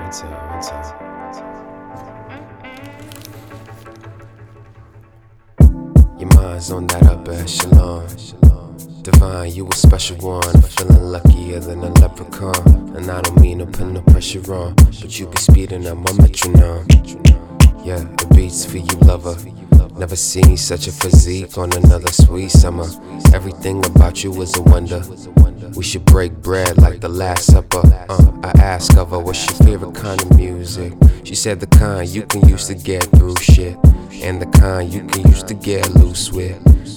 one time, one time. Your mind's on that upper echelon. Divine, you a special one. Feeling luckier than a leprechaun. And I don't mean to put no pressure on, but you be speeding up my metronome. Yeah, it beats for you, lover. Never seen such a physique on another sweet summer. Everything about you is a wonder. We should break bread like the Last Supper. Uh, I asked of her, what's your favorite kind of music? She said the kind you can use to get through shit. And the kind you can use to get loose with.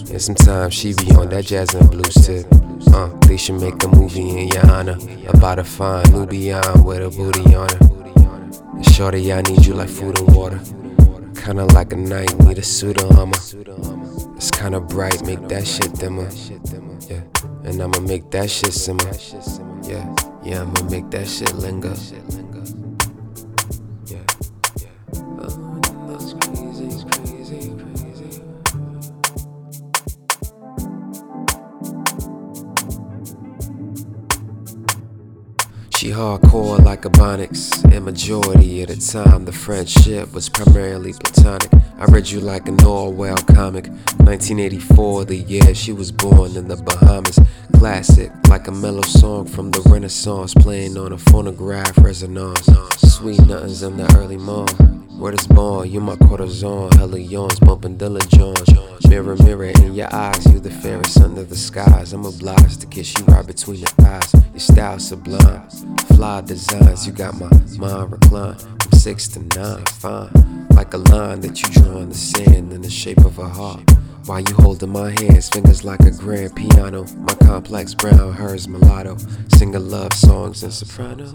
And sometimes she be on that jazz and blues tip. Uh, they should make a movie in your honor about a fine Nubian with a booty on her. Shorty, I need you like food and water. Kinda like a knight, need a suit of armor. It's kinda bright, make that shit dimmer. Yeah, and I'ma make that shit simmer. Yeah, yeah, I'ma make that shit linger. She hardcore like a Ebonics, and majority of the time the friendship was primarily platonic. I read you like an Orwell comic. 1984, the year she was born in the Bahamas. Classic, like a mellow song from the Renaissance, playing on a phonograph resonance. Sweet nothings in the early morn. Word is born, you my cortisone, hella yawns, bumping Jones. Mirror, mirror in your eyes, you the fairest under the skies. I'm obliged to kiss you right between the thighs. Your style sublime, fly designs, you got my mind reclined. From six to nine, fine, like a line that you draw in the sand in the shape of a heart. While you holding my hands, fingers like a grand piano. My complex brown, hers mulatto. Singing love songs in soprano.